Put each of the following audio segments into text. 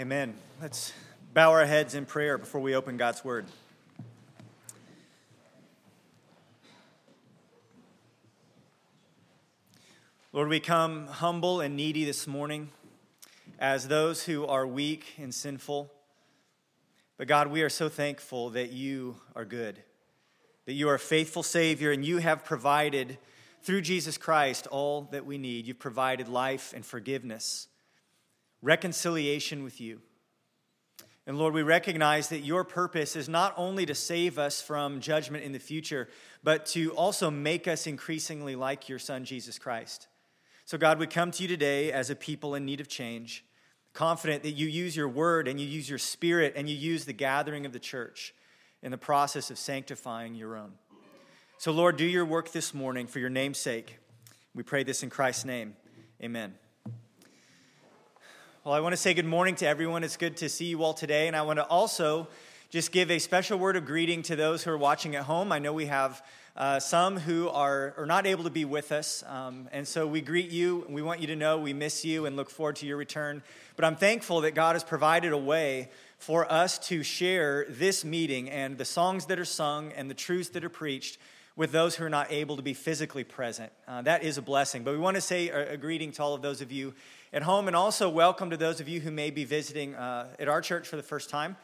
Amen. Let's bow our heads in prayer before we open God's Word. Lord, we come humble and needy this morning as those who are weak and sinful. But God, we are so thankful that you are good, that you are a faithful Savior, and you have provided through Jesus Christ all that we need. You've provided life and forgiveness reconciliation with you. And Lord, we recognize that your purpose is not only to save us from judgment in the future, but to also make us increasingly like your Son, Jesus Christ. So, God, we come to you today as a people in need of change, confident that you use your word and you use your spirit and you use the gathering of the church in the process of sanctifying your own. So, Lord, do your work this morning for your name's sake. We pray this in Christ's name. Amen. Well, I want to say good morning to everyone. It's good to see you all today. And I want to also just give a special word of greeting to those who are watching at home. I know we have uh, some who are, are not able to be with us. Um, and so we greet you. We want you to know we miss you and look forward to your return. But I'm thankful that God has provided a way for us to share this meeting and the songs that are sung and the truths that are preached with those who are not able to be physically present. Uh, that is a blessing. But we want to say a, a greeting to all of those of you at home, and also welcome to those of you who may be visiting uh, at our church for the first time.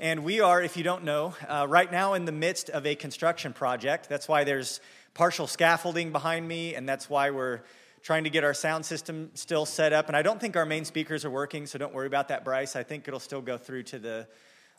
And we are, if you don't know, uh, right now in the midst of a construction project. That's why there's partial scaffolding behind me, and that's why we're trying to get our sound system still set up. And I don't think our main speakers are working, so don't worry about that, Bryce. I think it'll still go through to the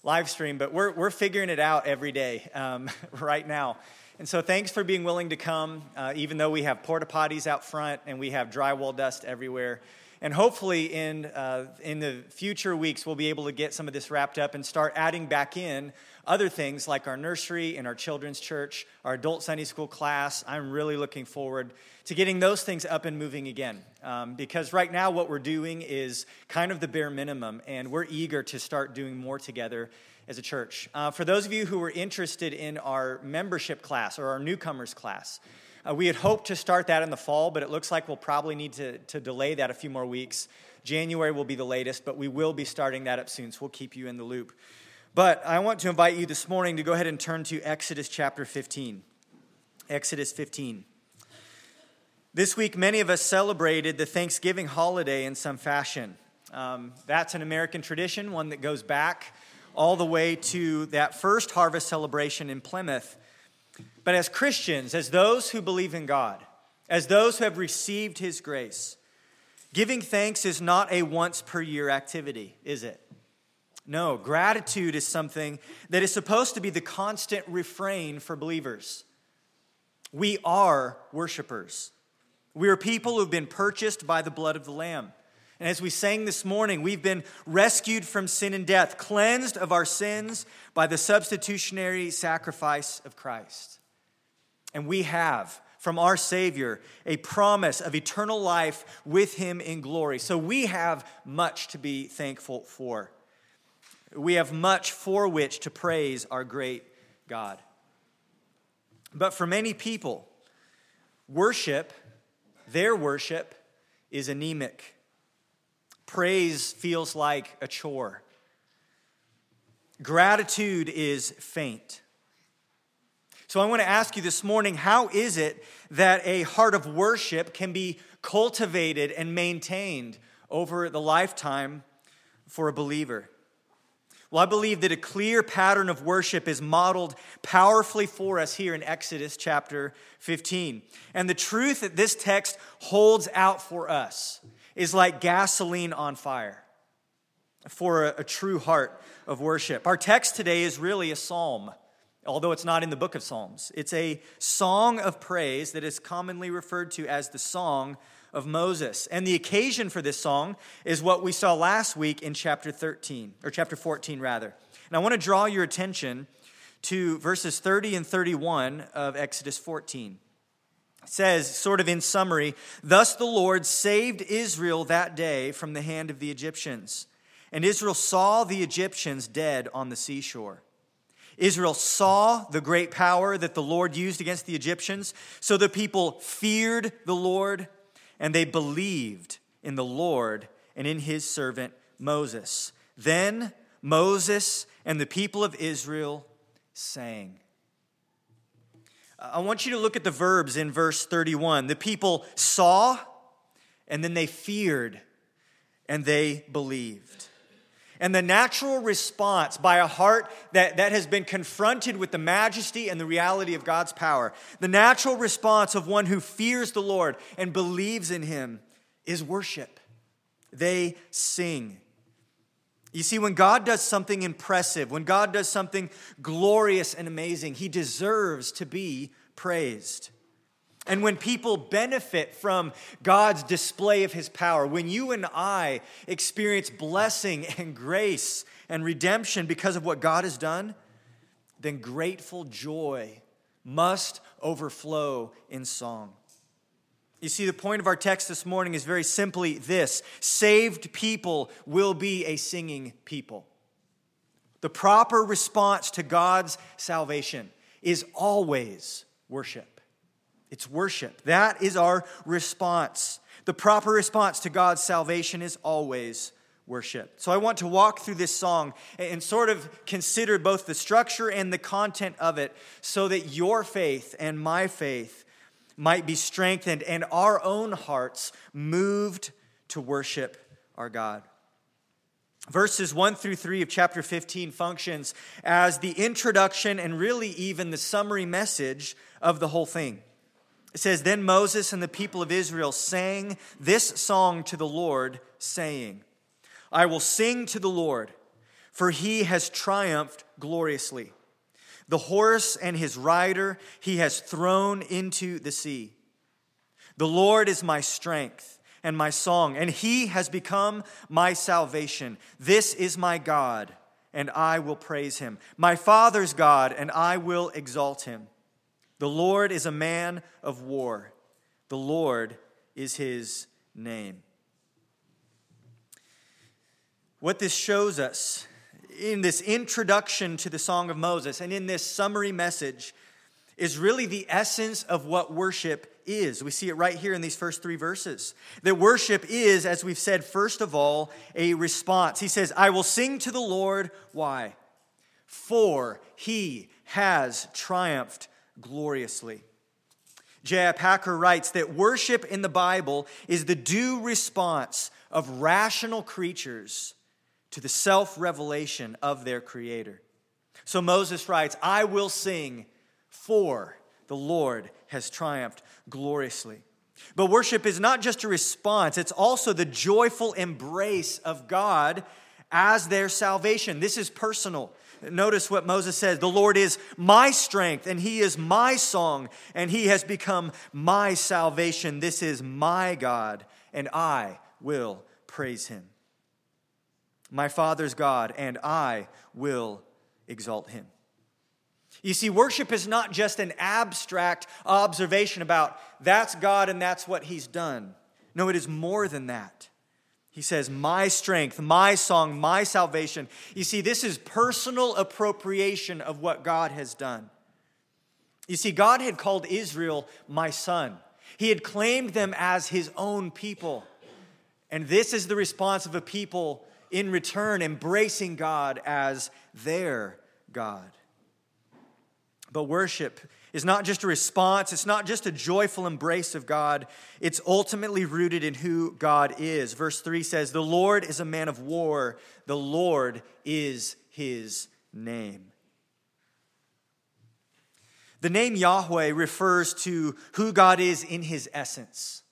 live stream, but we're, we're figuring it out every day um, right now. And so, thanks for being willing to come, uh, even though we have porta potties out front and we have drywall dust everywhere. And hopefully, in, uh, in the future weeks, we'll be able to get some of this wrapped up and start adding back in other things like our nursery and our children's church, our adult Sunday school class. I'm really looking forward to getting those things up and moving again. Um, because right now, what we're doing is kind of the bare minimum, and we're eager to start doing more together as a church. Uh, for those of you who are interested in our membership class or our newcomers class, uh, we had hoped to start that in the fall, but it looks like we'll probably need to, to delay that a few more weeks. January will be the latest, but we will be starting that up soon, so we'll keep you in the loop. But I want to invite you this morning to go ahead and turn to Exodus chapter 15. Exodus 15. This week, many of us celebrated the Thanksgiving holiday in some fashion. Um, that's an American tradition, one that goes back all the way to that first harvest celebration in Plymouth but as Christians, as those who believe in God, as those who have received His grace, giving thanks is not a once per year activity, is it? No, gratitude is something that is supposed to be the constant refrain for believers. We are worshipers. We are people who've been purchased by the blood of the Lamb. And as we sang this morning, we've been rescued from sin and death, cleansed of our sins by the substitutionary sacrifice of Christ. And we have from our Savior a promise of eternal life with Him in glory. So we have much to be thankful for. We have much for which to praise our great God. But for many people, worship, their worship, is anemic. Praise feels like a chore. Gratitude is faint. So I want to ask you this morning how is it that a heart of worship can be cultivated and maintained over the lifetime for a believer? Well, I believe that a clear pattern of worship is modeled powerfully for us here in Exodus chapter 15. And the truth that this text holds out for us is like gasoline on fire for a, a true heart of worship. Our text today is really a psalm although it's not in the book of Psalms. It's a song of praise that is commonly referred to as the Song of Moses. And the occasion for this song is what we saw last week in chapter 13, or chapter 14, rather. And I want to draw your attention to verses 30 and 31 of Exodus 14. Says, sort of in summary, Thus the Lord saved Israel that day from the hand of the Egyptians. And Israel saw the Egyptians dead on the seashore. Israel saw the great power that the Lord used against the Egyptians, so the people feared the Lord and they believed in the Lord and in his servant Moses. Then Moses and the people of Israel sang. I want you to look at the verbs in verse 31. The people saw, and then they feared, and they believed. And the natural response by a heart that, that has been confronted with the majesty and the reality of God's power, the natural response of one who fears the Lord and believes in him is worship. They sing. You see, when God does something impressive, when God does something glorious and amazing, he deserves to be praised. And when people benefit from God's display of his power, when you and I experience blessing and grace and redemption because of what God has done, then grateful joy must overflow in song. You see, the point of our text this morning is very simply this saved people will be a singing people. The proper response to God's salvation is always worship. It's worship. That is our response. The proper response to God's salvation is always worship. So I want to walk through this song and sort of consider both the structure and the content of it so that your faith and my faith might be strengthened and our own hearts moved to worship our God. Verses 1 through 3 of chapter 15 functions as the introduction and really even the summary message of the whole thing. It says, Then Moses and the people of Israel sang this song to the Lord, saying, I will sing to the Lord, for he has triumphed gloriously. The horse and his rider he has thrown into the sea. The Lord is my strength and my song, and he has become my salvation. This is my God, and I will praise him. My Father's God, and I will exalt him. The Lord is a man of war. The Lord is his name. What this shows us in this introduction to the Song of Moses and in this summary message is really the essence of what worship is. We see it right here in these first three verses. That worship is, as we've said, first of all, a response. He says, I will sing to the Lord. Why? For he has triumphed gloriously. J.I. Packer writes that worship in the Bible is the due response of rational creatures to the self revelation of their Creator. So Moses writes, I will sing, for the Lord has triumphed gloriously. But worship is not just a response, it's also the joyful embrace of God as their salvation. This is personal. Notice what Moses says The Lord is my strength, and he is my song, and he has become my salvation. This is my God, and I will praise him. My Father's God, and I will exalt him. You see, worship is not just an abstract observation about that's God and that's what he's done. No, it is more than that. He says, My strength, my song, my salvation. You see, this is personal appropriation of what God has done. You see, God had called Israel my son, He had claimed them as His own people. And this is the response of a people in return embracing God as their God. But worship is not just a response, it's not just a joyful embrace of God, it's ultimately rooted in who God is. Verse 3 says, The Lord is a man of war, the Lord is his name. The name Yahweh refers to who God is in his essence,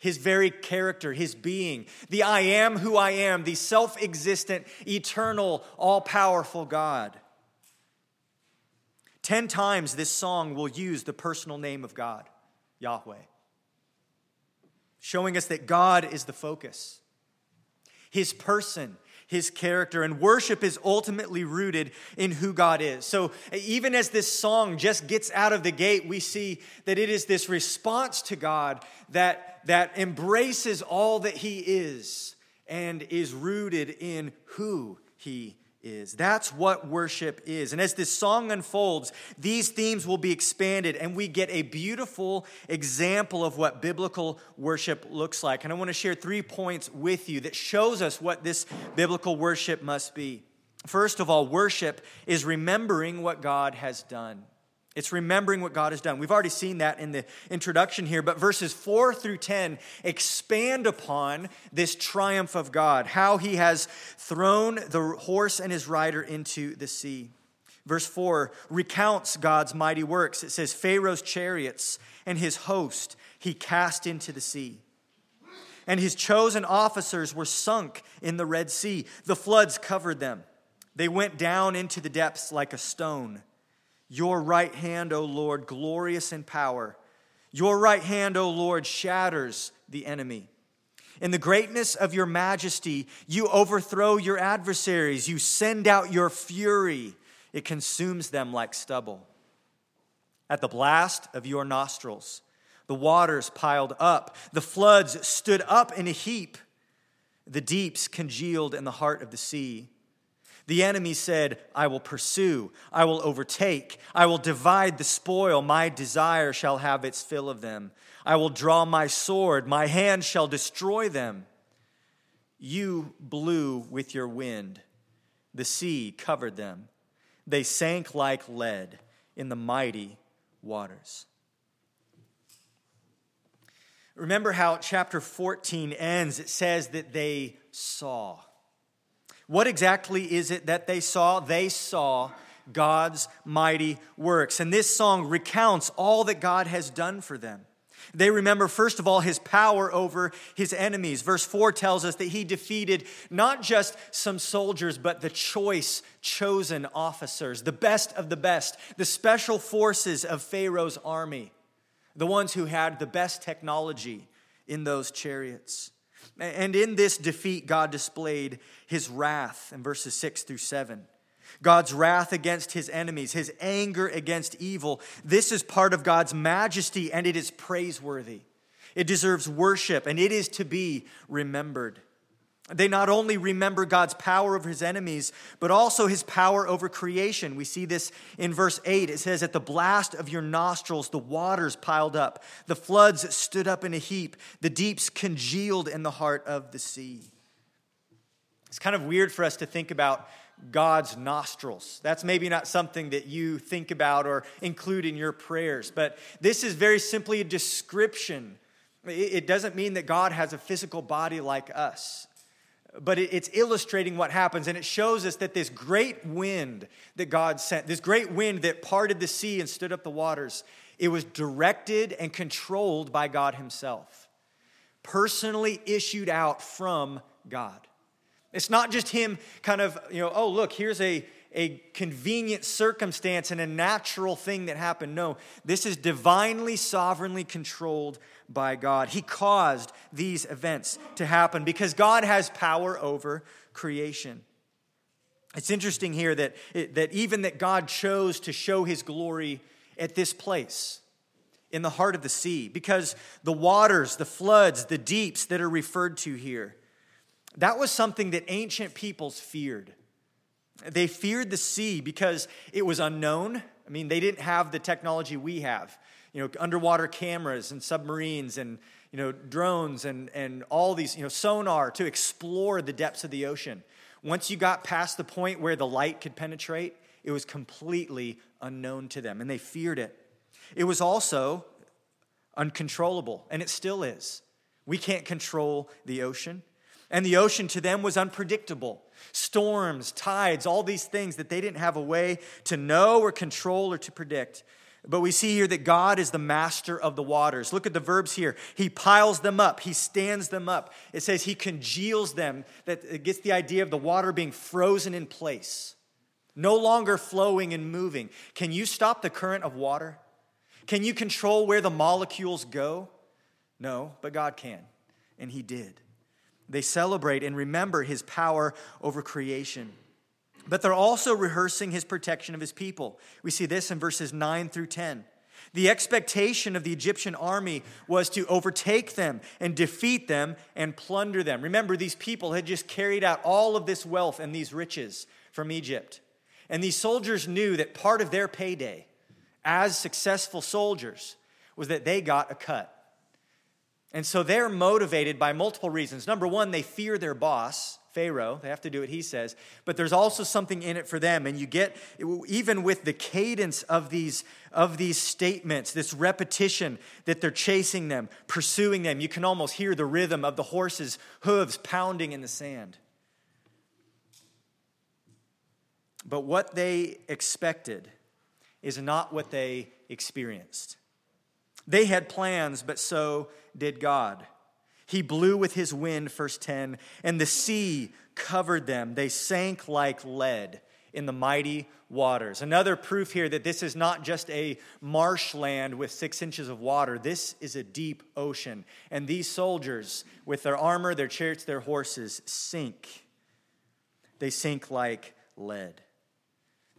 his very character, his being, the I am who I am, the self existent, eternal, all powerful God. Ten times this song will use the personal name of God, Yahweh, showing us that God is the focus. His person, his character, and worship is ultimately rooted in who God is. So even as this song just gets out of the gate, we see that it is this response to God that, that embraces all that he is and is rooted in who he is. That's what worship is. And as this song unfolds, these themes will be expanded, and we get a beautiful example of what biblical worship looks like. And I want to share three points with you that shows us what this biblical worship must be. First of all, worship is remembering what God has done. It's remembering what God has done. We've already seen that in the introduction here, but verses 4 through 10 expand upon this triumph of God, how he has thrown the horse and his rider into the sea. Verse 4 recounts God's mighty works. It says, Pharaoh's chariots and his host he cast into the sea. And his chosen officers were sunk in the Red Sea. The floods covered them. They went down into the depths like a stone. Your right hand, O Lord, glorious in power. Your right hand, O Lord, shatters the enemy. In the greatness of your majesty, you overthrow your adversaries. You send out your fury, it consumes them like stubble. At the blast of your nostrils, the waters piled up, the floods stood up in a heap, the deeps congealed in the heart of the sea. The enemy said, I will pursue, I will overtake, I will divide the spoil, my desire shall have its fill of them. I will draw my sword, my hand shall destroy them. You blew with your wind, the sea covered them. They sank like lead in the mighty waters. Remember how chapter 14 ends? It says that they saw. What exactly is it that they saw? They saw God's mighty works. And this song recounts all that God has done for them. They remember, first of all, his power over his enemies. Verse 4 tells us that he defeated not just some soldiers, but the choice, chosen officers, the best of the best, the special forces of Pharaoh's army, the ones who had the best technology in those chariots. And in this defeat, God displayed his wrath in verses 6 through 7. God's wrath against his enemies, his anger against evil. This is part of God's majesty and it is praiseworthy. It deserves worship and it is to be remembered. They not only remember God's power over his enemies, but also his power over creation. We see this in verse 8. It says, At the blast of your nostrils, the waters piled up, the floods stood up in a heap, the deeps congealed in the heart of the sea. It's kind of weird for us to think about God's nostrils. That's maybe not something that you think about or include in your prayers, but this is very simply a description. It doesn't mean that God has a physical body like us but it's illustrating what happens and it shows us that this great wind that god sent this great wind that parted the sea and stood up the waters it was directed and controlled by god himself personally issued out from god it's not just him kind of you know oh look here's a a convenient circumstance and a natural thing that happened. No, this is divinely, sovereignly controlled by God. He caused these events to happen because God has power over creation. It's interesting here that, that even that God chose to show his glory at this place in the heart of the sea because the waters, the floods, the deeps that are referred to here, that was something that ancient peoples feared. They feared the sea because it was unknown. I mean, they didn't have the technology we have. You know, underwater cameras and submarines and, you know, drones and, and all these, you know, sonar to explore the depths of the ocean. Once you got past the point where the light could penetrate, it was completely unknown to them, and they feared it. It was also uncontrollable, and it still is. We can't control the ocean. And the ocean to them was unpredictable. Storms, tides, all these things that they didn't have a way to know or control or to predict. But we see here that God is the master of the waters. Look at the verbs here. He piles them up, He stands them up. It says He congeals them, that it gets the idea of the water being frozen in place, no longer flowing and moving. Can you stop the current of water? Can you control where the molecules go? No, but God can, and He did. They celebrate and remember his power over creation. But they're also rehearsing his protection of his people. We see this in verses 9 through 10. The expectation of the Egyptian army was to overtake them and defeat them and plunder them. Remember, these people had just carried out all of this wealth and these riches from Egypt. And these soldiers knew that part of their payday as successful soldiers was that they got a cut. And so they're motivated by multiple reasons. Number one, they fear their boss. Pharaoh. They have to do what he says. But there's also something in it for them. And you get, even with the cadence of these, of these statements, this repetition that they're chasing them, pursuing them, you can almost hear the rhythm of the horse's hooves pounding in the sand. But what they expected is not what they experienced. They had plans, but so did God. He blew with his wind, verse 10, and the sea covered them. They sank like lead in the mighty waters. Another proof here that this is not just a marshland with six inches of water, this is a deep ocean. And these soldiers, with their armor, their chariots, their horses, sink. They sink like lead.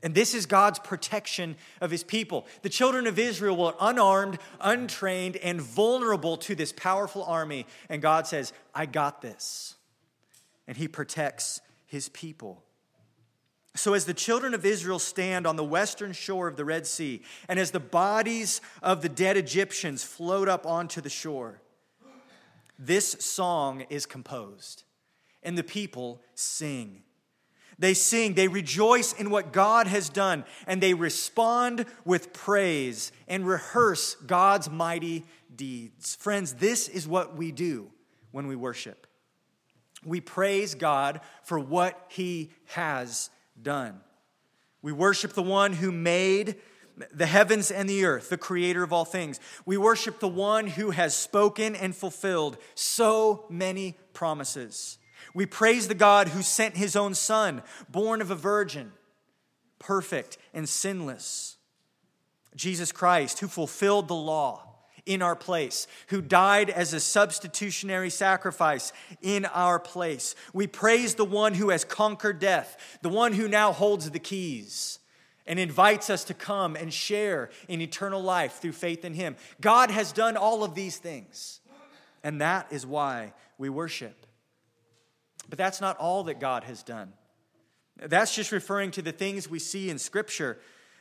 And this is God's protection of his people. The children of Israel were unarmed, untrained, and vulnerable to this powerful army. And God says, I got this. And he protects his people. So, as the children of Israel stand on the western shore of the Red Sea, and as the bodies of the dead Egyptians float up onto the shore, this song is composed, and the people sing. They sing, they rejoice in what God has done, and they respond with praise and rehearse God's mighty deeds. Friends, this is what we do when we worship. We praise God for what He has done. We worship the one who made the heavens and the earth, the creator of all things. We worship the one who has spoken and fulfilled so many promises. We praise the God who sent his own son, born of a virgin, perfect and sinless. Jesus Christ, who fulfilled the law in our place, who died as a substitutionary sacrifice in our place. We praise the one who has conquered death, the one who now holds the keys and invites us to come and share in eternal life through faith in him. God has done all of these things, and that is why we worship. But that's not all that God has done. That's just referring to the things we see in Scripture.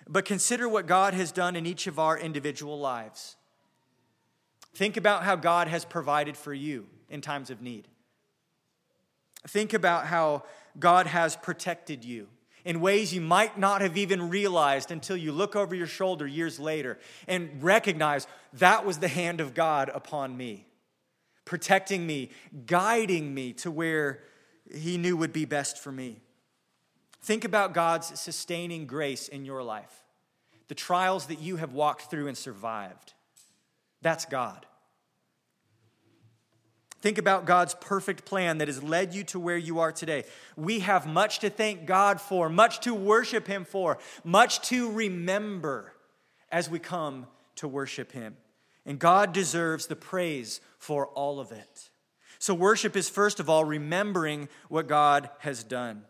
But consider what God has done in each of our individual lives. Think about how God has provided for you in times of need. Think about how God has protected you in ways you might not have even realized until you look over your shoulder years later and recognize that was the hand of God upon me, protecting me, guiding me to where he knew would be best for me. Think about God's sustaining grace in your life, the trials that you have walked through and survived. That's God. Think about God's perfect plan that has led you to where you are today. We have much to thank God for, much to worship Him for, much to remember as we come to worship Him. And God deserves the praise for all of it. So, worship is first of all remembering what God has done.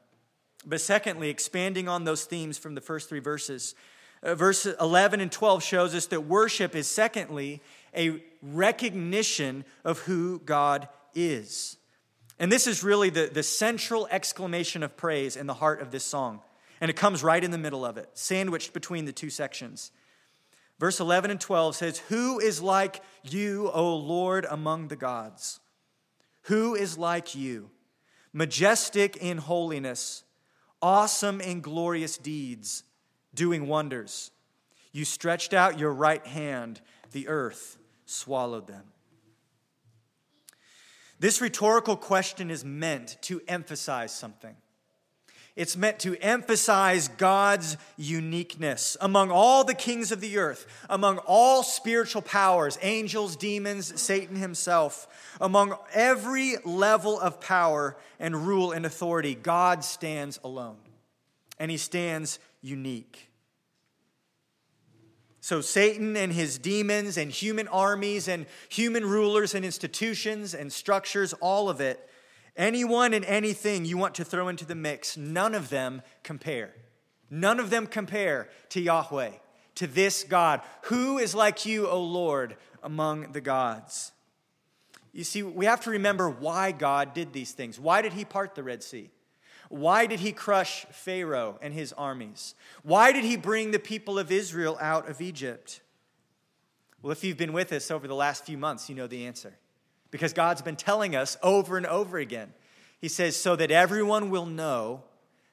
But secondly, expanding on those themes from the first three verses. Uh, verse 11 and 12 shows us that worship is, secondly, a recognition of who God is. And this is really the, the central exclamation of praise in the heart of this song. And it comes right in the middle of it, sandwiched between the two sections. Verse 11 and 12 says, Who is like you, O Lord, among the gods? Who is like you, majestic in holiness, awesome in glorious deeds, doing wonders? You stretched out your right hand, the earth swallowed them. This rhetorical question is meant to emphasize something. It's meant to emphasize God's uniqueness among all the kings of the earth, among all spiritual powers, angels, demons, Satan himself, among every level of power and rule and authority. God stands alone, and he stands unique. So, Satan and his demons and human armies and human rulers and institutions and structures, all of it Anyone and anything you want to throw into the mix, none of them compare. None of them compare to Yahweh, to this God. Who is like you, O Lord, among the gods? You see, we have to remember why God did these things. Why did he part the Red Sea? Why did he crush Pharaoh and his armies? Why did he bring the people of Israel out of Egypt? Well, if you've been with us over the last few months, you know the answer. Because God's been telling us over and over again. He says, so that everyone will know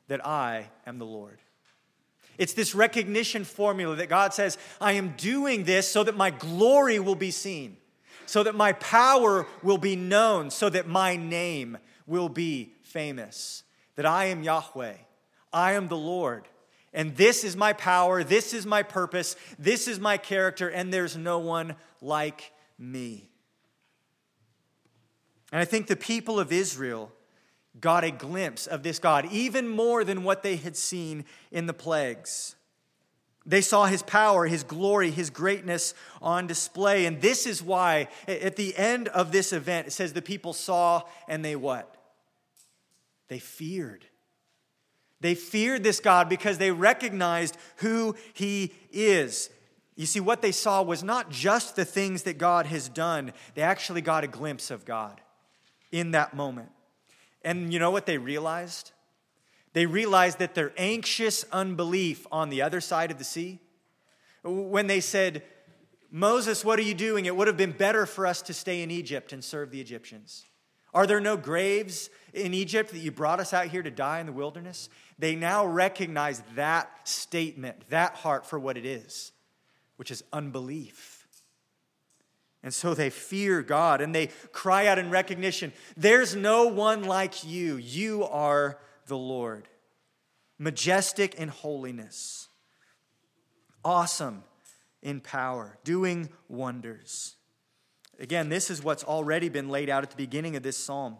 that I am the Lord. It's this recognition formula that God says, I am doing this so that my glory will be seen, so that my power will be known, so that my name will be famous. That I am Yahweh, I am the Lord. And this is my power, this is my purpose, this is my character, and there's no one like me. And I think the people of Israel got a glimpse of this God, even more than what they had seen in the plagues. They saw his power, his glory, his greatness on display. And this is why, at the end of this event, it says the people saw and they what? They feared. They feared this God because they recognized who he is. You see, what they saw was not just the things that God has done, they actually got a glimpse of God in that moment. And you know what they realized? They realized that their anxious unbelief on the other side of the sea, when they said, Moses, what are you doing? It would have been better for us to stay in Egypt and serve the Egyptians. Are there no graves in Egypt that you brought us out here to die in the wilderness? They now recognize that statement, that heart for what it is, which is unbelief. And so they fear God and they cry out in recognition there's no one like you. You are the Lord. Majestic in holiness, awesome in power, doing wonders. Again, this is what's already been laid out at the beginning of this psalm.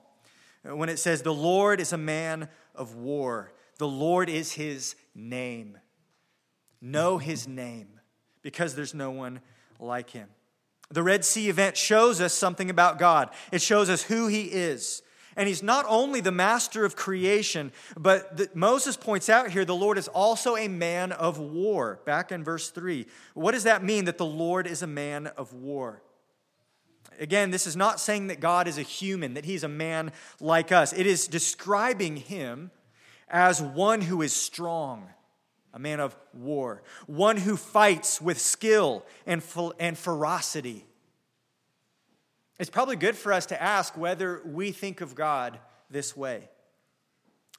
When it says, The Lord is a man of war, the Lord is his name. Know his name because there's no one like him. The Red Sea event shows us something about God. It shows us who He is. And He's not only the master of creation, but the, Moses points out here the Lord is also a man of war. Back in verse 3. What does that mean that the Lord is a man of war? Again, this is not saying that God is a human, that He's a man like us. It is describing Him as one who is strong a man of war, one who fights with skill and, and ferocity. It's probably good for us to ask whether we think of God this way.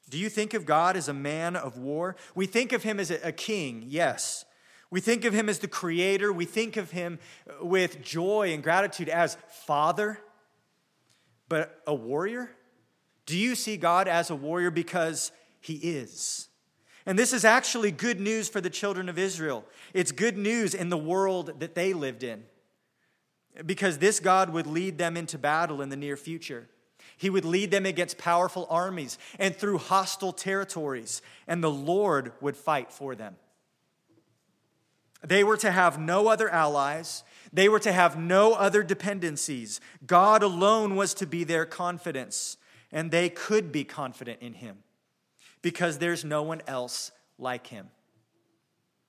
Do you think of God as a man of war? We think of him as a king, yes. We think of him as the creator. We think of him uh, with joy and gratitude as father, but a warrior? Do you see God as a warrior because he is? And this is actually good news for the children of Israel. It's good news in the world that they lived in. Because this God would lead them into battle in the near future. He would lead them against powerful armies and through hostile territories, and the Lord would fight for them. They were to have no other allies. They were to have no other dependencies. God alone was to be their confidence, and they could be confident in Him because there's no one else like him.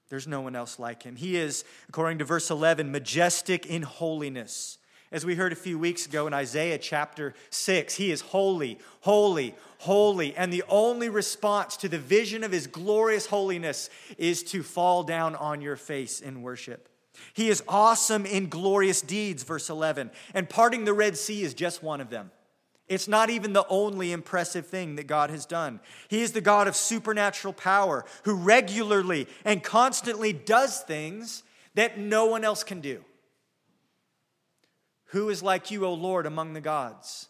There's no one else like him. He is, according to verse 11, majestic in holiness. As we heard a few weeks ago in Isaiah chapter 6, he is holy, holy, holy. And the only response to the vision of his glorious holiness is to fall down on your face in worship. He is awesome in glorious deeds, verse 11. And parting the Red Sea is just one of them. It's not even the only impressive thing that God has done. He is the God of supernatural power who regularly and constantly does things that no one else can do. Who is like you, O Lord, among the gods?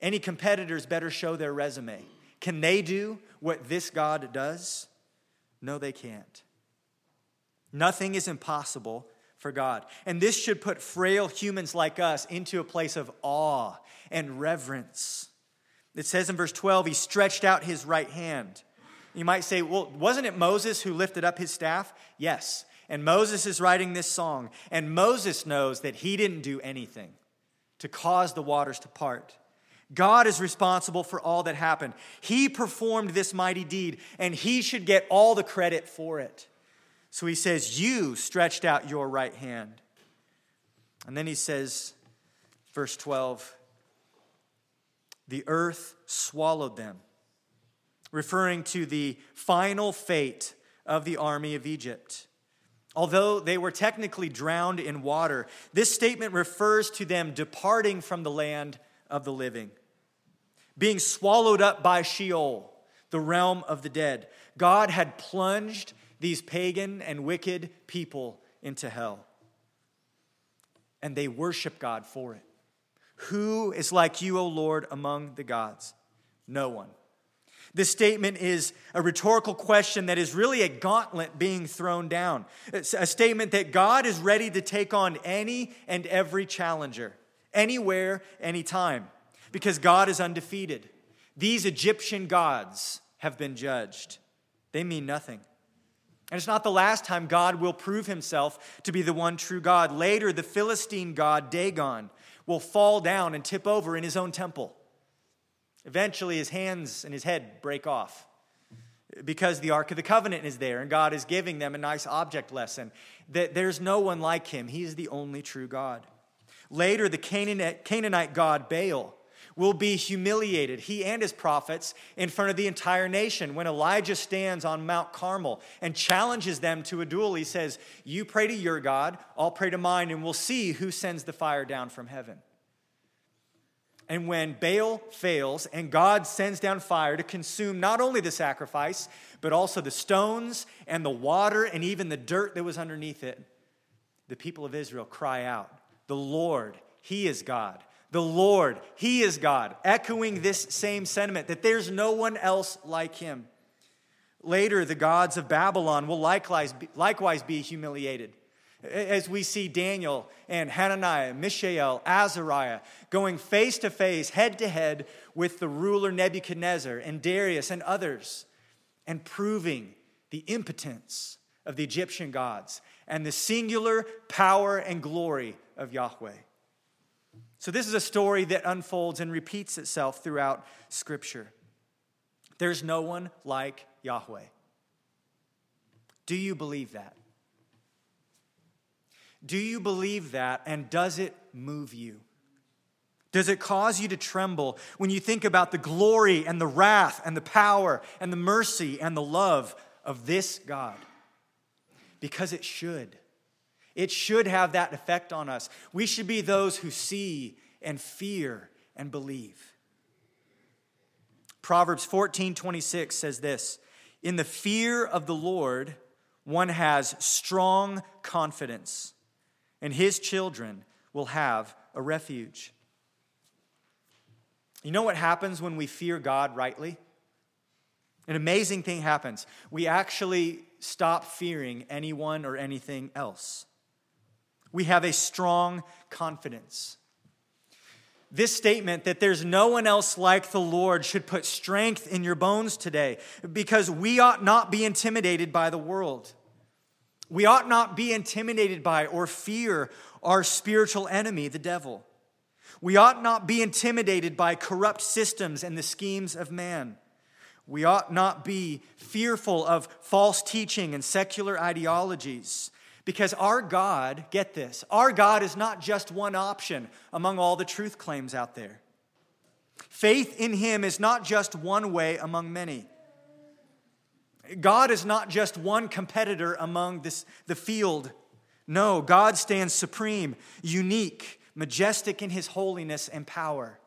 Any competitors better show their resume. Can they do what this God does? No, they can't. Nothing is impossible for God. And this should put frail humans like us into a place of awe and reverence. It says in verse 12, he stretched out his right hand. You might say, well, wasn't it Moses who lifted up his staff? Yes. And Moses is writing this song, and Moses knows that he didn't do anything to cause the waters to part. God is responsible for all that happened. He performed this mighty deed, and he should get all the credit for it. So he says, You stretched out your right hand. And then he says, verse 12, the earth swallowed them, referring to the final fate of the army of Egypt. Although they were technically drowned in water, this statement refers to them departing from the land of the living, being swallowed up by Sheol, the realm of the dead. God had plunged these pagan and wicked people into hell, and they worship God for it. Who is like you, O Lord, among the gods? No one. This statement is a rhetorical question that is really a gauntlet being thrown down. It's a statement that God is ready to take on any and every challenger, anywhere, anytime, because God is undefeated. These Egyptian gods have been judged, they mean nothing. And it's not the last time God will prove himself to be the one true God. Later, the Philistine god Dagon will fall down and tip over in his own temple. Eventually, his hands and his head break off because the Ark of the Covenant is there and God is giving them a nice object lesson that there's no one like him. He is the only true God. Later, the Canaanite god Baal will be humiliated, he and his prophets, in front of the entire nation. When Elijah stands on Mount Carmel and challenges them to a duel, he says, You pray to your God, I'll pray to mine, and we'll see who sends the fire down from heaven. And when Baal fails and God sends down fire to consume not only the sacrifice, but also the stones and the water and even the dirt that was underneath it, the people of Israel cry out, The Lord, He is God. The Lord, He is God, echoing this same sentiment that there's no one else like Him. Later, the gods of Babylon will likewise be, likewise be humiliated as we see Daniel and Hananiah, Mishael, Azariah going face to face, head to head with the ruler Nebuchadnezzar and Darius and others, and proving the impotence of the Egyptian gods and the singular power and glory of Yahweh. So, this is a story that unfolds and repeats itself throughout Scripture. There's no one like Yahweh. Do you believe that? Do you believe that, and does it move you? Does it cause you to tremble when you think about the glory and the wrath and the power and the mercy and the love of this God? Because it should. It should have that effect on us. We should be those who see and fear and believe. Proverbs 14 26 says this In the fear of the Lord, one has strong confidence and his children will have a refuge. You know what happens when we fear God rightly? An amazing thing happens. We actually stop fearing anyone or anything else. We have a strong confidence. This statement that there's no one else like the Lord should put strength in your bones today because we ought not be intimidated by the world. We ought not be intimidated by or fear our spiritual enemy, the devil. We ought not be intimidated by corrupt systems and the schemes of man. We ought not be fearful of false teaching and secular ideologies because our God, get this, our God is not just one option among all the truth claims out there. Faith in Him is not just one way among many. God is not just one competitor among this, the field. No, God stands supreme, unique, majestic in his holiness and power.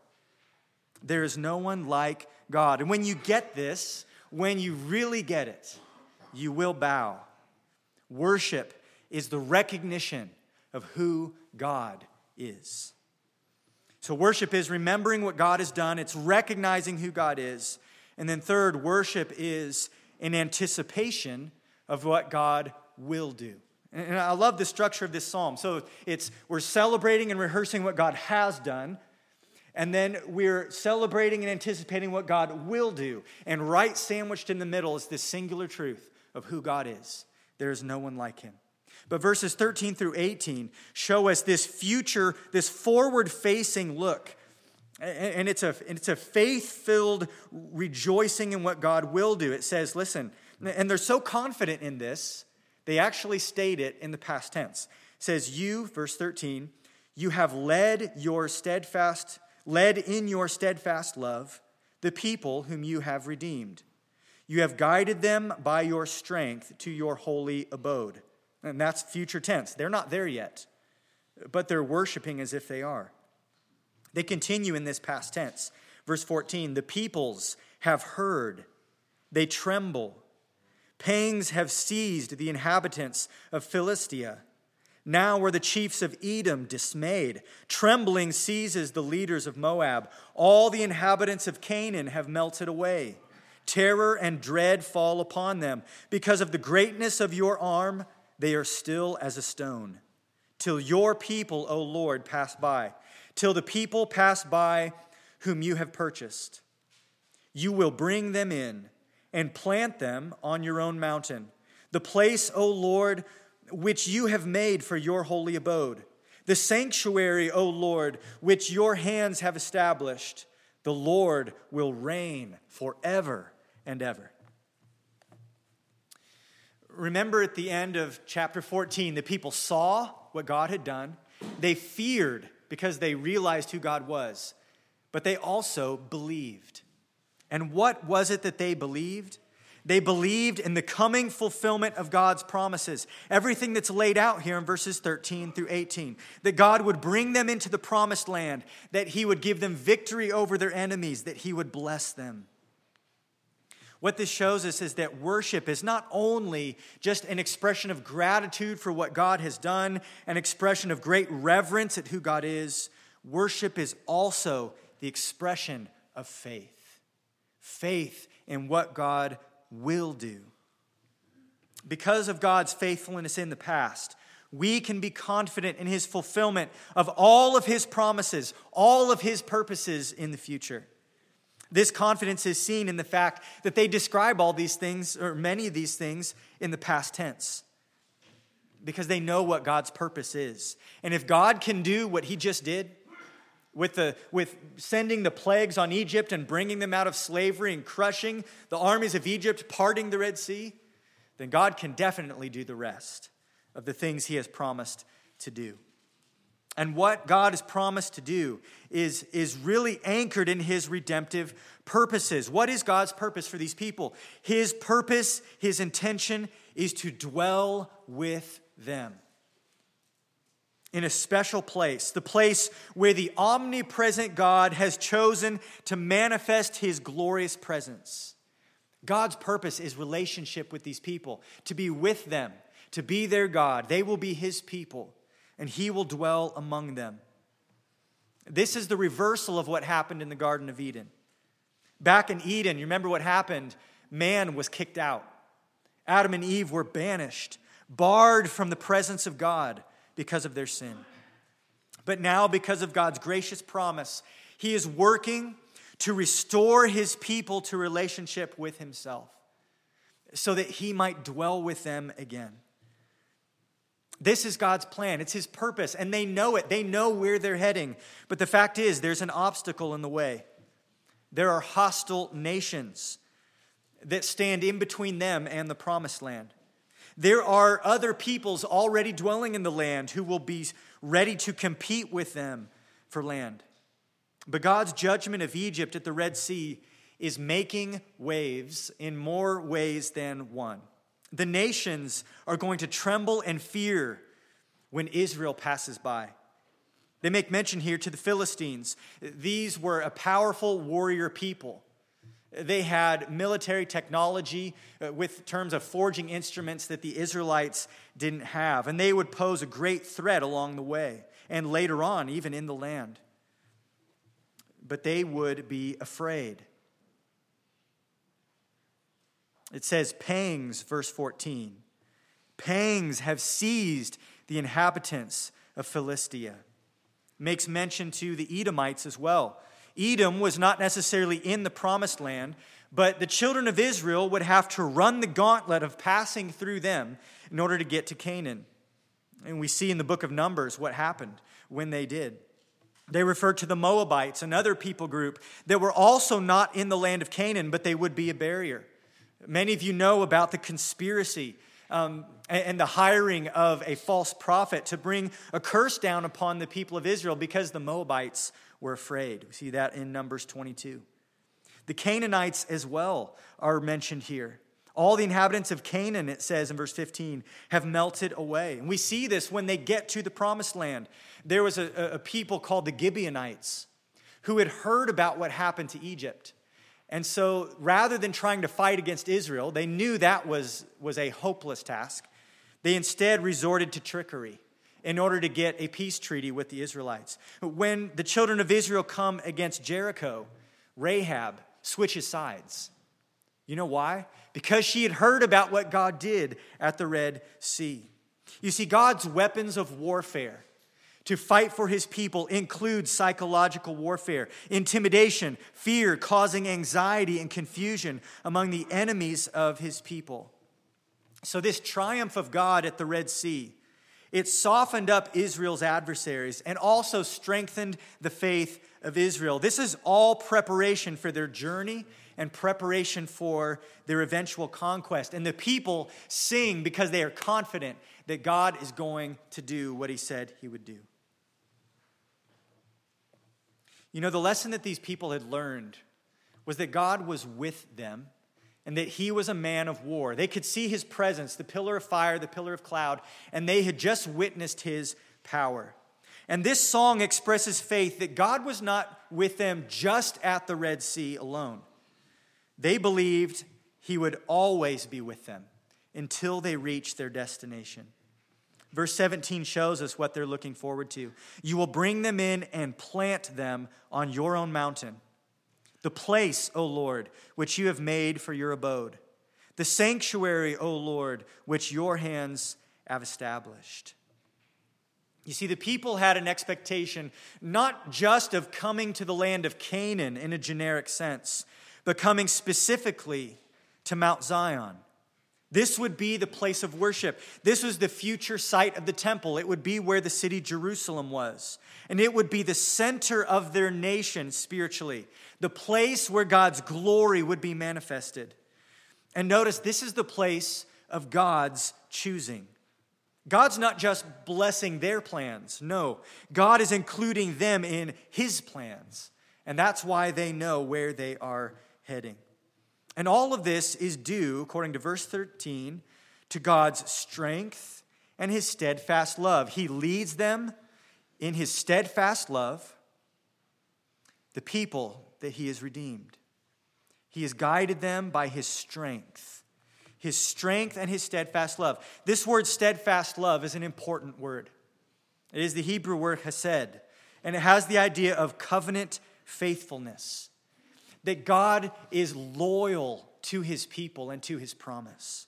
There is no one like God. And when you get this, when you really get it, you will bow. Worship is the recognition of who God is. So, worship is remembering what God has done, it's recognizing who God is. And then, third, worship is an anticipation of what God will do. And I love the structure of this psalm. So it's we're celebrating and rehearsing what God has done, and then we're celebrating and anticipating what God will do. And right sandwiched in the middle is this singular truth of who God is. There is no one like him. But verses 13 through 18 show us this future, this forward facing look and it's a, it's a faith filled rejoicing in what God will do. It says, listen, and they're so confident in this they actually state it in the past tense. It says, You, verse 13, you have led your steadfast, led in your steadfast love the people whom you have redeemed. You have guided them by your strength to your holy abode. And that's future tense. They're not there yet, but they're worshiping as if they are. They continue in this past tense. Verse 14 The peoples have heard, they tremble. Pangs have seized the inhabitants of Philistia. Now were the chiefs of Edom dismayed. Trembling seizes the leaders of Moab. All the inhabitants of Canaan have melted away. Terror and dread fall upon them. Because of the greatness of your arm, they are still as a stone. Till your people, O Lord, pass by. Till the people pass by whom you have purchased. You will bring them in and plant them on your own mountain, the place, O Lord, which you have made for your holy abode, the sanctuary, O Lord, which your hands have established. The Lord will reign forever and ever. Remember at the end of chapter 14, the people saw what God had done. They feared because they realized who God was, but they also believed. And what was it that they believed? They believed in the coming fulfillment of God's promises. Everything that's laid out here in verses 13 through 18. That God would bring them into the promised land, that He would give them victory over their enemies, that He would bless them. What this shows us is that worship is not only just an expression of gratitude for what God has done, an expression of great reverence at who God is, worship is also the expression of faith faith in what God will do. Because of God's faithfulness in the past, we can be confident in his fulfillment of all of his promises, all of his purposes in the future. This confidence is seen in the fact that they describe all these things, or many of these things, in the past tense. Because they know what God's purpose is. And if God can do what he just did, with, the, with sending the plagues on Egypt and bringing them out of slavery and crushing the armies of Egypt, parting the Red Sea, then God can definitely do the rest of the things He has promised to do. And what God has promised to do is, is really anchored in His redemptive purposes. What is God's purpose for these people? His purpose, His intention is to dwell with them in a special place, the place where the omnipresent God has chosen to manifest his glorious presence. God's purpose is relationship with these people, to be with them, to be their God. They will be his people, and he will dwell among them. This is the reversal of what happened in the Garden of Eden. Back in Eden, you remember what happened? Man was kicked out. Adam and Eve were banished, barred from the presence of God because of their sin. But now, because of God's gracious promise, He is working to restore His people to relationship with Himself so that He might dwell with them again. This is God's plan. It's His purpose, and they know it. They know where they're heading. But the fact is, there's an obstacle in the way. There are hostile nations that stand in between them and the promised land. There are other peoples already dwelling in the land who will be ready to compete with them for land. But God's judgment of Egypt at the Red Sea is making waves in more ways than one. The nations are going to tremble and fear when Israel passes by. They make mention here to the Philistines. These were a powerful warrior people. They had military technology uh, with terms of forging instruments that the Israelites didn't have. And they would pose a great threat along the way and later on, even in the land. But they would be afraid. It says, pangs, verse 14. Pangs have seized the inhabitants of Philistia. Makes mention to the Edomites as well. Edom was not necessarily in the promised land, but the children of Israel would have to run the gauntlet of passing through them in order to get to Canaan. And we see in the book of Numbers what happened when they did. They refer to the Moabites, another people group that were also not in the land of Canaan, but they would be a barrier. Many of you know about the conspiracy um, and the hiring of a false prophet to bring a curse down upon the people of Israel because the Moabites were afraid. We see that in Numbers 22. The Canaanites as well are mentioned here. All the inhabitants of Canaan, it says in verse 15, have melted away. And we see this when they get to the promised land. There was a, a people called the Gibeonites who had heard about what happened to Egypt. And so rather than trying to fight against Israel, they knew that was, was a hopeless task. They instead resorted to trickery in order to get a peace treaty with the Israelites. When the children of Israel come against Jericho, Rahab switches sides. You know why? Because she had heard about what God did at the Red Sea. You see, God's weapons of warfare to fight for his people includes psychological warfare, intimidation, fear, causing anxiety and confusion among the enemies of his people. So, this triumph of God at the Red Sea, it softened up Israel's adversaries and also strengthened the faith of Israel. This is all preparation for their journey and preparation for their eventual conquest. And the people sing because they are confident that God is going to do what he said he would do. You know, the lesson that these people had learned was that God was with them and that he was a man of war. They could see his presence, the pillar of fire, the pillar of cloud, and they had just witnessed his power. And this song expresses faith that God was not with them just at the Red Sea alone. They believed he would always be with them until they reached their destination. Verse 17 shows us what they're looking forward to. You will bring them in and plant them on your own mountain, the place, O Lord, which you have made for your abode, the sanctuary, O Lord, which your hands have established. You see, the people had an expectation not just of coming to the land of Canaan in a generic sense, but coming specifically to Mount Zion. This would be the place of worship. This was the future site of the temple. It would be where the city Jerusalem was. And it would be the center of their nation spiritually, the place where God's glory would be manifested. And notice, this is the place of God's choosing. God's not just blessing their plans. No, God is including them in his plans. And that's why they know where they are heading. And all of this is due, according to verse 13, to God's strength and his steadfast love. He leads them in his steadfast love, the people that he has redeemed. He has guided them by his strength. His strength and his steadfast love. This word steadfast love is an important word. It is the Hebrew word hesed, and it has the idea of covenant faithfulness that God is loyal to his people and to his promise.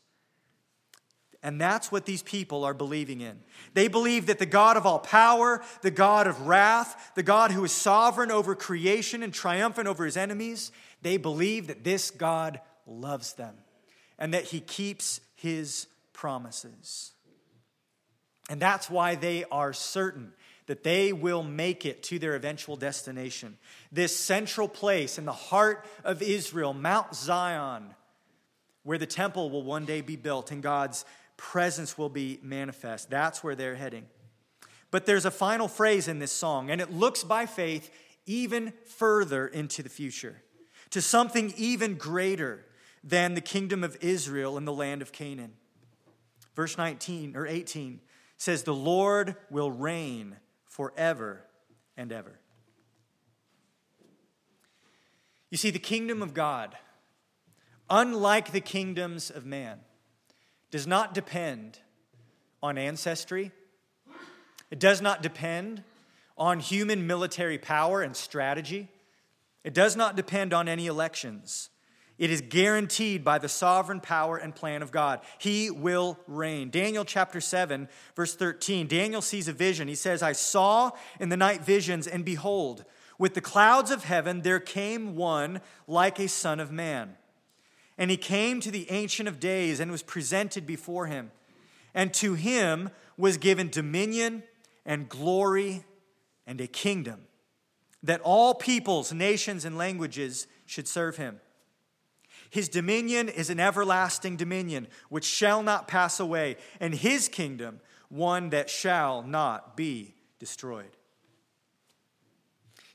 And that's what these people are believing in. They believe that the God of all power, the God of wrath, the God who is sovereign over creation and triumphant over his enemies, they believe that this God loves them and that he keeps his promises. And that's why they are certain that they will make it to their eventual destination. This central place in the heart of Israel, Mount Zion, where the temple will one day be built and God's presence will be manifest. That's where they're heading. But there's a final phrase in this song, and it looks by faith even further into the future, to something even greater than the kingdom of Israel in the land of Canaan. Verse 19 or 18 says, The Lord will reign forever and ever. You see, the kingdom of God, unlike the kingdoms of man, does not depend on ancestry. It does not depend on human military power and strategy. It does not depend on any elections. It is guaranteed by the sovereign power and plan of God. He will reign. Daniel chapter 7, verse 13. Daniel sees a vision. He says, I saw in the night visions, and behold, with the clouds of heaven there came one like a son of man. And he came to the Ancient of Days and was presented before him. And to him was given dominion and glory and a kingdom, that all peoples, nations, and languages should serve him. His dominion is an everlasting dominion which shall not pass away, and his kingdom one that shall not be destroyed.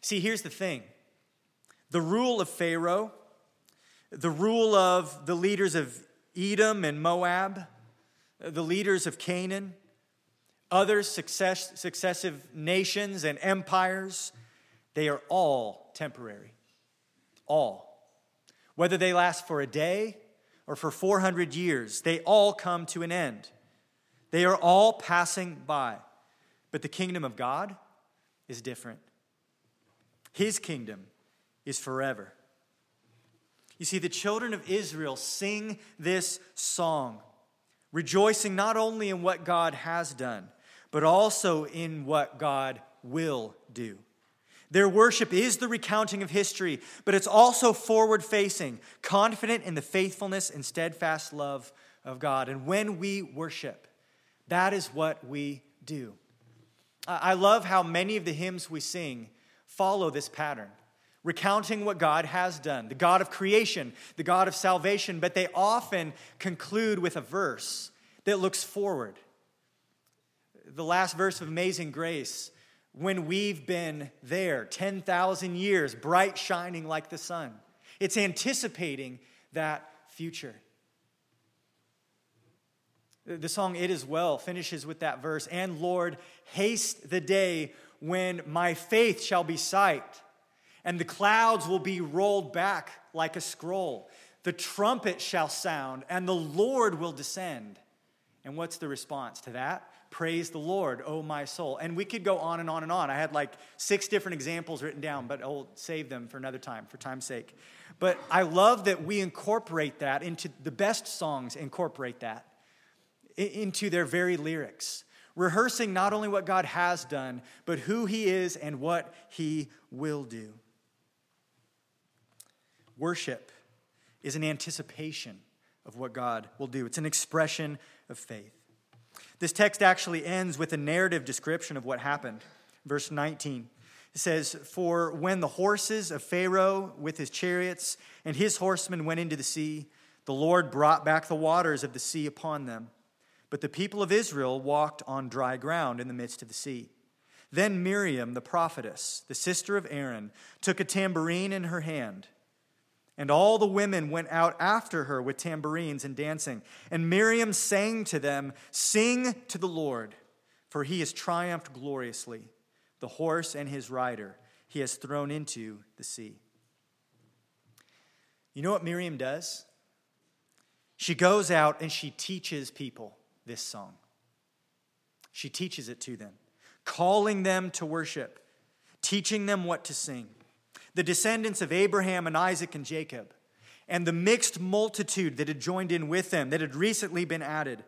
See, here's the thing the rule of Pharaoh, the rule of the leaders of Edom and Moab, the leaders of Canaan, other success, successive nations and empires, they are all temporary. All. Whether they last for a day or for 400 years, they all come to an end. They are all passing by. But the kingdom of God is different. His kingdom is forever. You see, the children of Israel sing this song, rejoicing not only in what God has done, but also in what God will do. Their worship is the recounting of history, but it's also forward facing, confident in the faithfulness and steadfast love of God. And when we worship, that is what we do. I love how many of the hymns we sing follow this pattern, recounting what God has done, the God of creation, the God of salvation, but they often conclude with a verse that looks forward. The last verse of Amazing Grace when we've been there 10,000 years, bright shining like the sun. It's anticipating that future. The song It Is Well finishes with that verse And Lord, haste the day when my faith shall be sight, and the clouds will be rolled back like a scroll. The trumpet shall sound, and the Lord will descend. And what's the response to that? Praise the Lord, O my soul. And we could go on and on and on. I had like six different examples written down, but I'll save them for another time, for time's sake. But I love that we incorporate that into the best songs, incorporate that into their very lyrics, rehearsing not only what God has done, but who He is and what He will do. Worship is an anticipation of what God will do, it's an expression of faith. This text actually ends with a narrative description of what happened. Verse 19. It says, For when the horses of Pharaoh with his chariots and his horsemen went into the sea, the Lord brought back the waters of the sea upon them. But the people of Israel walked on dry ground in the midst of the sea. Then Miriam, the prophetess, the sister of Aaron, took a tambourine in her hand and all the women went out after her with tambourines and dancing. And Miriam sang to them, Sing to the Lord, for he has triumphed gloriously. The horse and his rider he has thrown into the sea. You know what Miriam does? She goes out and she teaches people this song. She teaches it to them, calling them to worship, teaching them what to sing the descendants of Abraham and Isaac and Jacob, and the mixed multitude that had joined in with them, that had recently been added.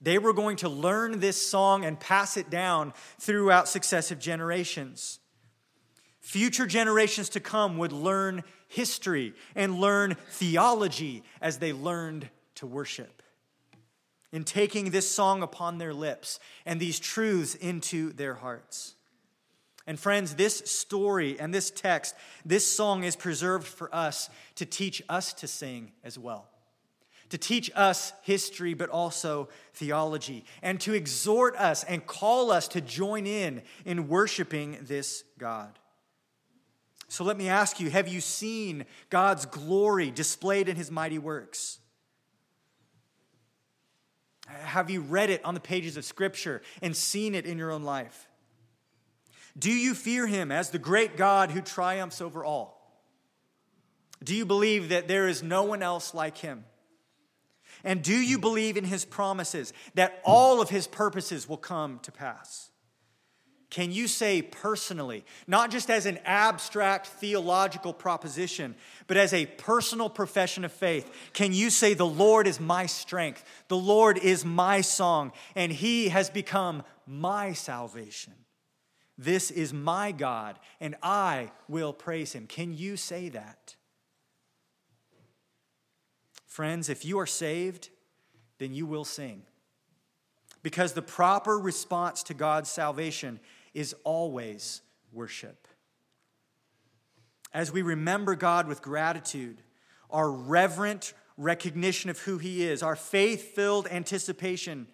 They were going to learn this song and pass it down throughout successive generations. Future generations to come would learn history and learn theology as they learned to worship. In taking this song upon their lips and these truths into their hearts. And friends, this story and this text, this song is preserved for us to teach us to sing as well. To teach us history, but also theology, and to exhort us and call us to join in in worshiping this God. So let me ask you have you seen God's glory displayed in his mighty works? Have you read it on the pages of Scripture and seen it in your own life? Do you fear him as the great God who triumphs over all? Do you believe that there is no one else like him? And do you believe in his promises that all of his purposes will come to pass? Can you say personally, not just as an abstract theological proposition, but as a personal profession of faith, can you say, The Lord is my strength, the Lord is my song, and he has become my salvation? This is my God, and I will praise him. Can you say that? Friends, if you are saved, then you will sing. Because the proper response to God's salvation is always worship. As we remember God with gratitude, our reverent recognition of who He is, our faith filled anticipation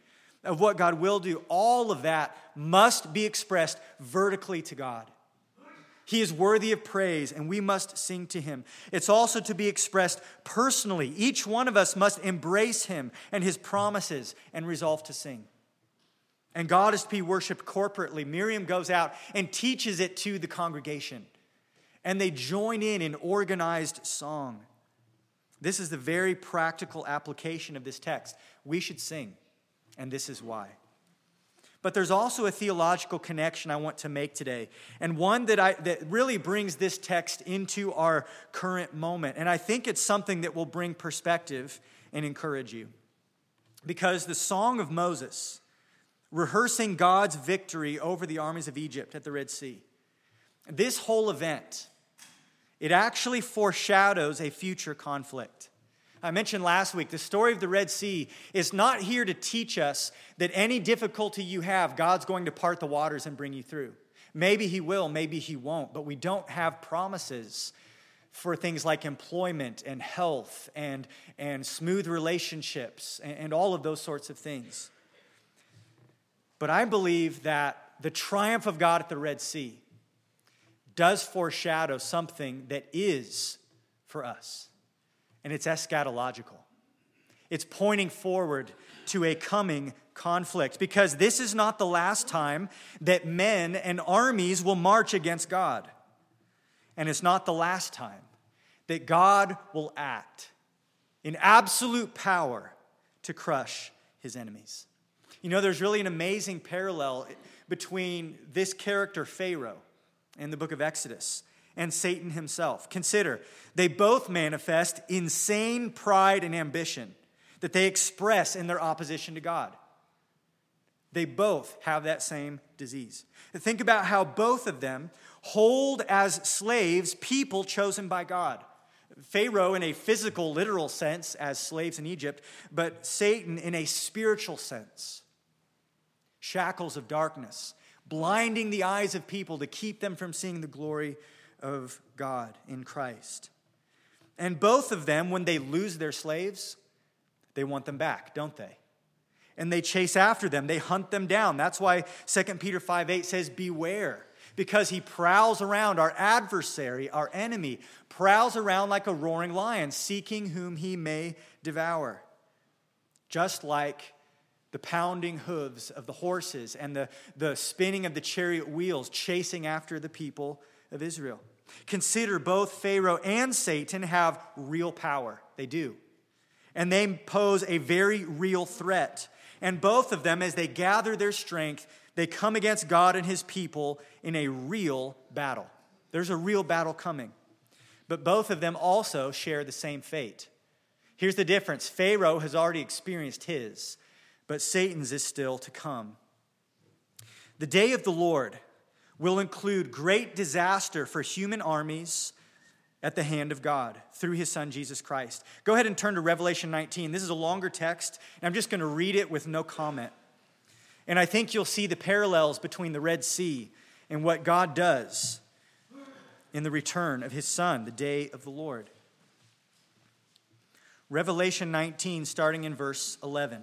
of what God will do, all of that must be expressed vertically to God. He is worthy of praise, and we must sing to him. It's also to be expressed personally. Each one of us must embrace him and his promises and resolve to sing. And God is to be worshiped corporately. Miriam goes out and teaches it to the congregation, and they join in in organized song. This is the very practical application of this text. We should sing, and this is why. But there's also a theological connection I want to make today, and one that, I, that really brings this text into our current moment. And I think it's something that will bring perspective and encourage you. Because the Song of Moses, rehearsing God's victory over the armies of Egypt at the Red Sea, this whole event, it actually foreshadows a future conflict. I mentioned last week, the story of the Red Sea is not here to teach us that any difficulty you have, God's going to part the waters and bring you through. Maybe He will, maybe He won't, but we don't have promises for things like employment and health and, and smooth relationships and, and all of those sorts of things. But I believe that the triumph of God at the Red Sea does foreshadow something that is for us, and it's eschatological. It's pointing forward to a coming conflict because this is not the last time that men and armies will march against God. And it's not the last time that God will act in absolute power to crush his enemies. You know, there's really an amazing parallel between this character, Pharaoh, in the book of Exodus and Satan himself. Consider, they both manifest insane pride and ambition that they express in their opposition to God. They both have that same disease. Think about how both of them hold as slaves people chosen by God. Pharaoh, in a physical, literal sense, as slaves in Egypt, but Satan in a spiritual sense. Shackles of darkness blinding the eyes of people to keep them from seeing the glory of God in Christ. And both of them, when they lose their slaves, they want them back, don't they? And they chase after them, they hunt them down. That's why 2 Peter 5 8 says, Beware, because he prowls around, our adversary, our enemy, prowls around like a roaring lion, seeking whom he may devour. Just like the pounding hooves of the horses and the, the spinning of the chariot wheels chasing after the people of Israel. Consider both Pharaoh and Satan have real power. They do. And they pose a very real threat. And both of them, as they gather their strength, they come against God and his people in a real battle. There's a real battle coming. But both of them also share the same fate. Here's the difference Pharaoh has already experienced his but Satan's is still to come. The day of the Lord will include great disaster for human armies at the hand of God through his son Jesus Christ. Go ahead and turn to Revelation 19. This is a longer text, and I'm just going to read it with no comment. And I think you'll see the parallels between the Red Sea and what God does in the return of his son, the day of the Lord. Revelation 19, starting in verse 11.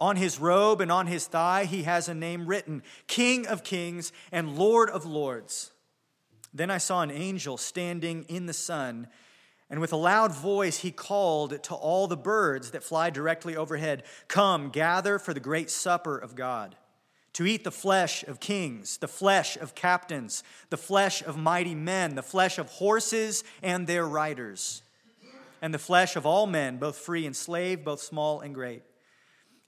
On his robe and on his thigh, he has a name written King of Kings and Lord of Lords. Then I saw an angel standing in the sun, and with a loud voice he called to all the birds that fly directly overhead Come, gather for the great supper of God, to eat the flesh of kings, the flesh of captains, the flesh of mighty men, the flesh of horses and their riders, and the flesh of all men, both free and slave, both small and great.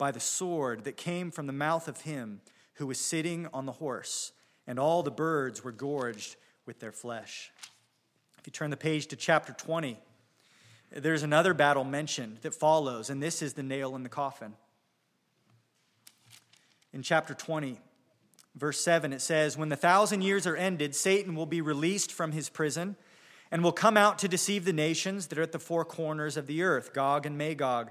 by the sword that came from the mouth of him who was sitting on the horse, and all the birds were gorged with their flesh. If you turn the page to chapter 20, there's another battle mentioned that follows, and this is the nail in the coffin. In chapter 20, verse 7, it says, When the thousand years are ended, Satan will be released from his prison and will come out to deceive the nations that are at the four corners of the earth, Gog and Magog,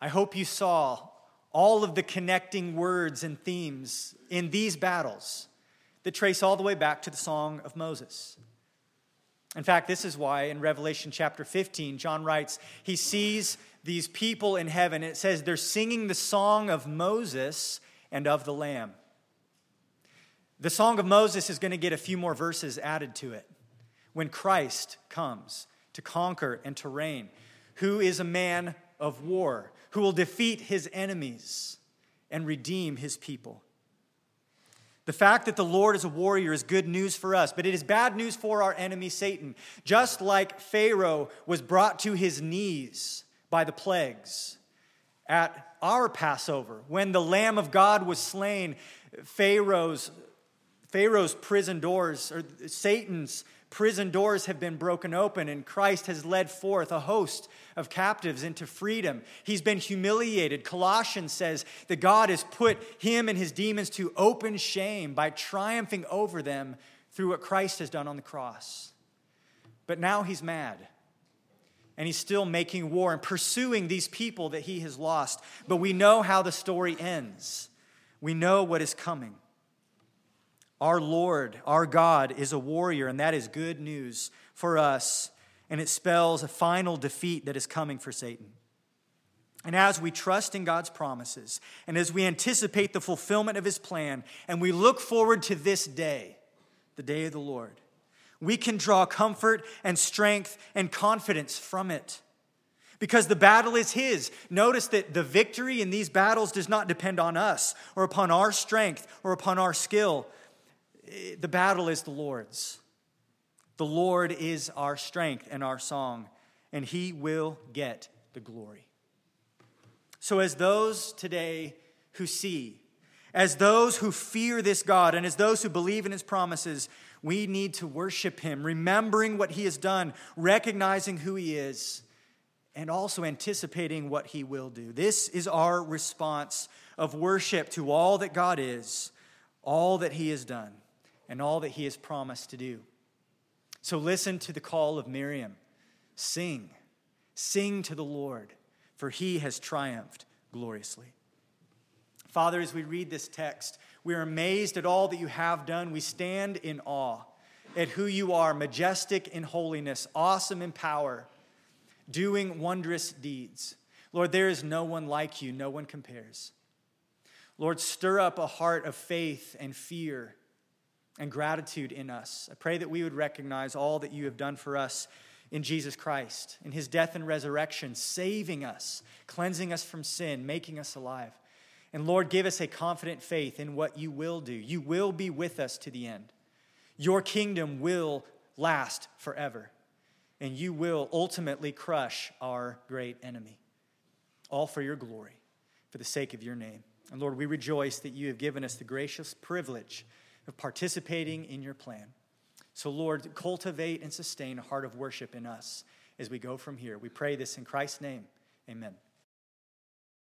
I hope you saw all of the connecting words and themes in these battles that trace all the way back to the Song of Moses. In fact, this is why in Revelation chapter 15, John writes, he sees these people in heaven. It says they're singing the song of Moses and of the Lamb. The Song of Moses is going to get a few more verses added to it when Christ comes to conquer and to reign, who is a man of war, who will defeat his enemies and redeem his people. The fact that the Lord is a warrior is good news for us, but it is bad news for our enemy, Satan. Just like Pharaoh was brought to his knees by the plagues at our Passover, when the Lamb of God was slain, Pharaoh's, Pharaoh's prison doors, or Satan's prison doors have been broken open, and Christ has led forth a host of captives into freedom. He's been humiliated. Colossians says that God has put him and his demons to open shame by triumphing over them through what Christ has done on the cross. But now he's mad. And he's still making war and pursuing these people that he has lost. But we know how the story ends. We know what is coming. Our Lord, our God, is a warrior, and that is good news for us. And it spells a final defeat that is coming for Satan. And as we trust in God's promises, and as we anticipate the fulfillment of his plan, and we look forward to this day, the day of the Lord, we can draw comfort and strength and confidence from it. Because the battle is his. Notice that the victory in these battles does not depend on us or upon our strength or upon our skill, the battle is the Lord's. The Lord is our strength and our song, and He will get the glory. So, as those today who see, as those who fear this God, and as those who believe in His promises, we need to worship Him, remembering what He has done, recognizing who He is, and also anticipating what He will do. This is our response of worship to all that God is, all that He has done and all that he has promised to do. So listen to the call of Miriam. Sing, sing to the Lord, for he has triumphed gloriously. Father, as we read this text, we are amazed at all that you have done. We stand in awe at who you are, majestic in holiness, awesome in power, doing wondrous deeds. Lord, there is no one like you, no one compares. Lord, stir up a heart of faith and fear and gratitude in us. I pray that we would recognize all that you have done for us in Jesus Christ, in his death and resurrection, saving us, cleansing us from sin, making us alive. And Lord, give us a confident faith in what you will do. You will be with us to the end. Your kingdom will last forever. and you will ultimately crush our great enemy. All for your glory, for the sake of your name. And Lord, we rejoice that you have given us the gracious privilege of participating in your plan. So, Lord, cultivate and sustain a heart of worship in us as we go from here. We pray this in Christ's name. Amen.